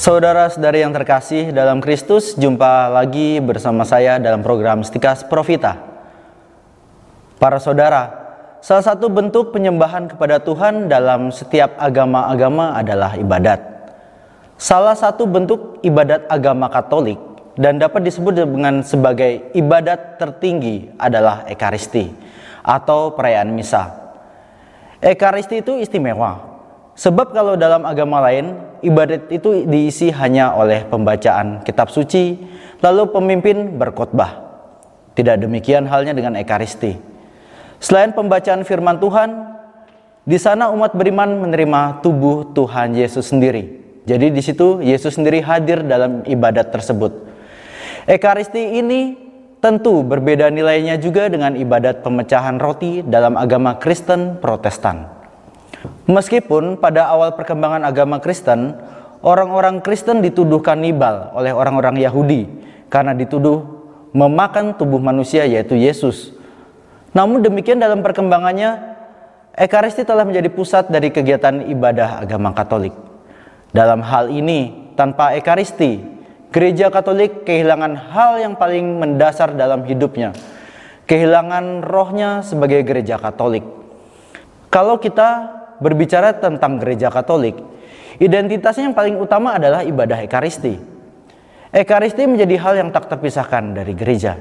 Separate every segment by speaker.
Speaker 1: Saudara-saudari yang terkasih dalam Kristus, jumpa lagi bersama saya dalam program Stikas Profita. Para saudara, salah satu bentuk penyembahan kepada Tuhan dalam setiap agama-agama adalah ibadat. Salah satu bentuk ibadat agama Katolik dan dapat disebut dengan sebagai ibadat tertinggi adalah Ekaristi atau perayaan misa. Ekaristi itu istimewa, Sebab kalau dalam agama lain, ibadat itu diisi hanya oleh pembacaan kitab suci, lalu pemimpin berkhotbah. Tidak demikian halnya dengan Ekaristi. Selain pembacaan firman Tuhan, di sana umat beriman menerima tubuh Tuhan Yesus sendiri. Jadi di situ Yesus sendiri hadir dalam ibadat tersebut. Ekaristi ini tentu berbeda nilainya juga dengan ibadat pemecahan roti dalam agama Kristen Protestan. Meskipun pada awal perkembangan agama Kristen, orang-orang Kristen dituduh kanibal oleh orang-orang Yahudi karena dituduh memakan tubuh manusia yaitu Yesus. Namun demikian dalam perkembangannya, Ekaristi telah menjadi pusat dari kegiatan ibadah agama Katolik. Dalam hal ini, tanpa Ekaristi, gereja Katolik kehilangan hal yang paling mendasar dalam hidupnya, kehilangan rohnya sebagai gereja Katolik. Kalau kita berbicara tentang gereja Katolik, identitasnya yang paling utama adalah ibadah Ekaristi. Ekaristi menjadi hal yang tak terpisahkan dari gereja.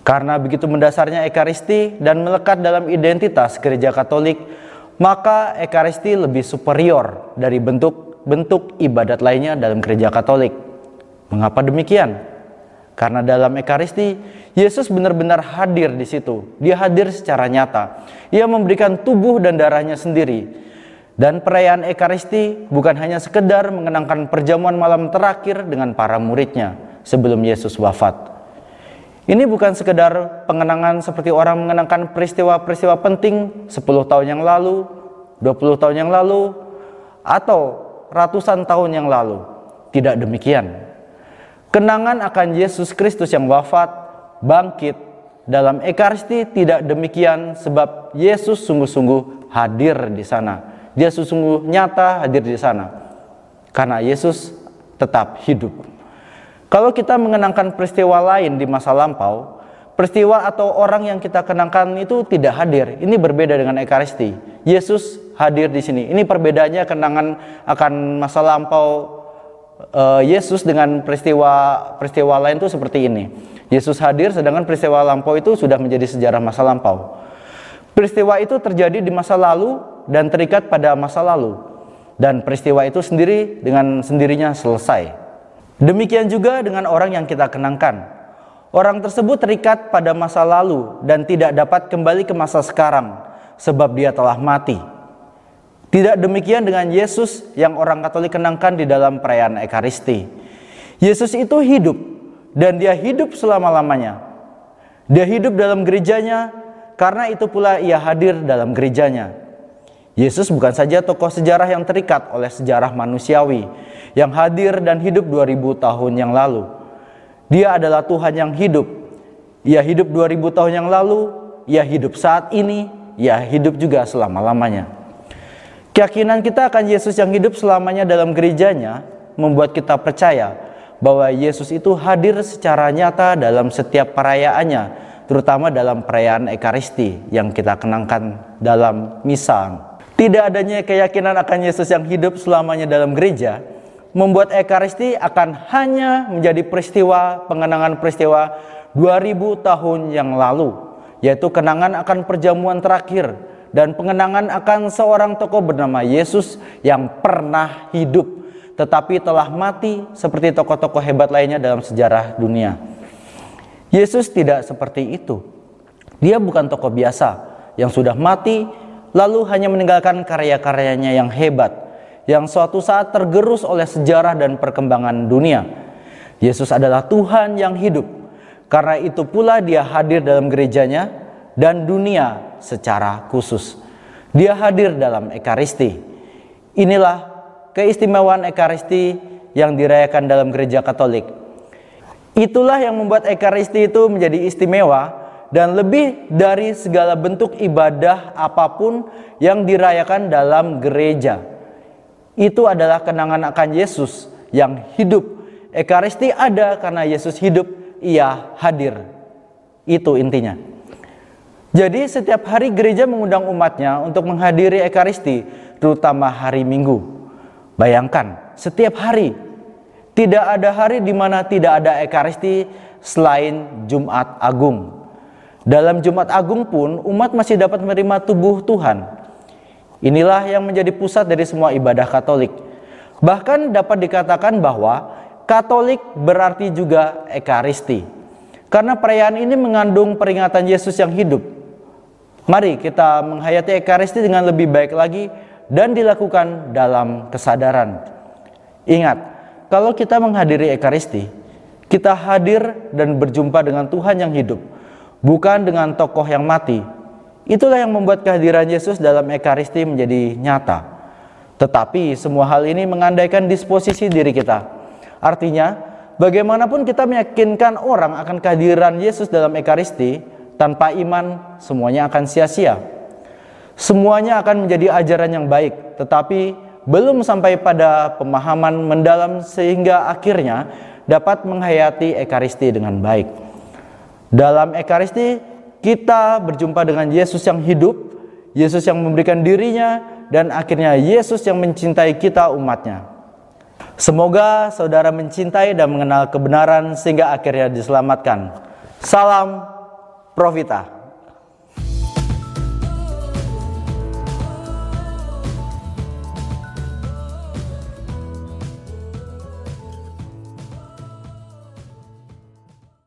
Speaker 1: Karena begitu mendasarnya Ekaristi dan melekat dalam identitas gereja Katolik, maka Ekaristi lebih superior dari bentuk-bentuk ibadat lainnya dalam gereja Katolik. Mengapa demikian? Karena dalam Ekaristi, Yesus benar-benar hadir di situ. Dia hadir secara nyata. Ia memberikan tubuh dan darahnya sendiri. Dan perayaan Ekaristi bukan hanya sekedar mengenangkan perjamuan malam terakhir dengan para muridnya sebelum Yesus wafat. Ini bukan sekedar pengenangan seperti orang mengenangkan peristiwa-peristiwa penting 10 tahun yang lalu, 20 tahun yang lalu, atau ratusan tahun yang lalu. Tidak demikian. Kenangan akan Yesus Kristus yang wafat, bangkit dalam Ekaristi tidak demikian sebab Yesus sungguh-sungguh hadir di sana. Dia sungguh nyata hadir di sana. Karena Yesus tetap hidup. Kalau kita mengenangkan peristiwa lain di masa lampau, peristiwa atau orang yang kita kenangkan itu tidak hadir. Ini berbeda dengan Ekaristi. Yesus hadir di sini. Ini perbedaannya kenangan akan masa lampau uh, Yesus dengan peristiwa peristiwa lain itu seperti ini. Yesus hadir sedangkan peristiwa lampau itu sudah menjadi sejarah masa lampau. Peristiwa itu terjadi di masa lalu dan terikat pada masa lalu. Dan peristiwa itu sendiri dengan sendirinya selesai. Demikian juga dengan orang yang kita kenangkan. Orang tersebut terikat pada masa lalu dan tidak dapat kembali ke masa sekarang sebab dia telah mati. Tidak demikian dengan Yesus yang orang Katolik kenangkan di dalam perayaan Ekaristi. Yesus itu hidup dan dia hidup selama-lamanya. Dia hidup dalam gerejanya karena itu pula ia hadir dalam gerejanya. Yesus bukan saja tokoh sejarah yang terikat oleh sejarah manusiawi yang hadir dan hidup 2000 tahun yang lalu. Dia adalah Tuhan yang hidup. Ia hidup 2000 tahun yang lalu, ia hidup saat ini, ia hidup juga selama-lamanya. Keyakinan kita akan Yesus yang hidup selamanya dalam gerejanya membuat kita percaya bahwa Yesus itu hadir secara nyata dalam setiap perayaannya, terutama dalam perayaan Ekaristi yang kita kenangkan dalam misa. Tidak adanya keyakinan akan Yesus yang hidup selamanya dalam gereja membuat Ekaristi akan hanya menjadi peristiwa pengenangan peristiwa 2000 tahun yang lalu, yaitu kenangan akan perjamuan terakhir dan pengenangan akan seorang tokoh bernama Yesus yang pernah hidup tetapi telah mati seperti tokoh-tokoh hebat lainnya dalam sejarah dunia. Yesus tidak seperti itu. Dia bukan tokoh biasa yang sudah mati lalu hanya meninggalkan karya-karyanya yang hebat yang suatu saat tergerus oleh sejarah dan perkembangan dunia. Yesus adalah Tuhan yang hidup. Karena itu pula dia hadir dalam gerejanya dan dunia secara khusus. Dia hadir dalam Ekaristi. Inilah keistimewaan Ekaristi yang dirayakan dalam gereja Katolik. Itulah yang membuat Ekaristi itu menjadi istimewa dan lebih dari segala bentuk ibadah apa pun yang dirayakan dalam gereja. itu adalah kenangan akan Yesus yang hidup. Ekaristi ada karena Yesus hidup, ia hadir. Itu intinya. Jadi setiap hari gereja mengundang umatnya untuk menghadiri Ekaristi, terutama hari Minggu. Bayangkan, setiap hari tidak ada hari di mana tidak ada Ekaristi selain Jumat Agung. Dalam Jumat Agung pun umat masih dapat menerima tubuh Tuhan. Inilah yang menjadi pusat dari semua ibadah Katolik. Bahkan dapat dikatakan bahwa Katolik berarti juga Ekaristi. Karena perayaan ini mengandung peringatan Yesus yang hidup Mari kita menghayati Ekaristi dengan lebih baik lagi dan dilakukan dalam kesadaran. Ingat, kalau kita menghadiri Ekaristi, kita hadir dan berjumpa dengan Tuhan yang hidup, bukan dengan tokoh yang mati. Itulah yang membuat kehadiran Yesus dalam Ekaristi menjadi nyata. Tetapi semua hal ini mengandaikan disposisi diri kita. Artinya, bagaimanapun kita meyakinkan orang akan kehadiran Yesus dalam Ekaristi, tanpa iman, semuanya akan sia-sia. Semuanya akan menjadi ajaran yang baik, tetapi belum sampai pada pemahaman mendalam sehingga akhirnya dapat menghayati Ekaristi dengan baik. Dalam Ekaristi, kita berjumpa dengan Yesus yang hidup, Yesus yang memberikan dirinya, dan akhirnya Yesus yang mencintai kita umatnya. Semoga saudara mencintai dan mengenal kebenaran sehingga akhirnya diselamatkan. Salam Profita.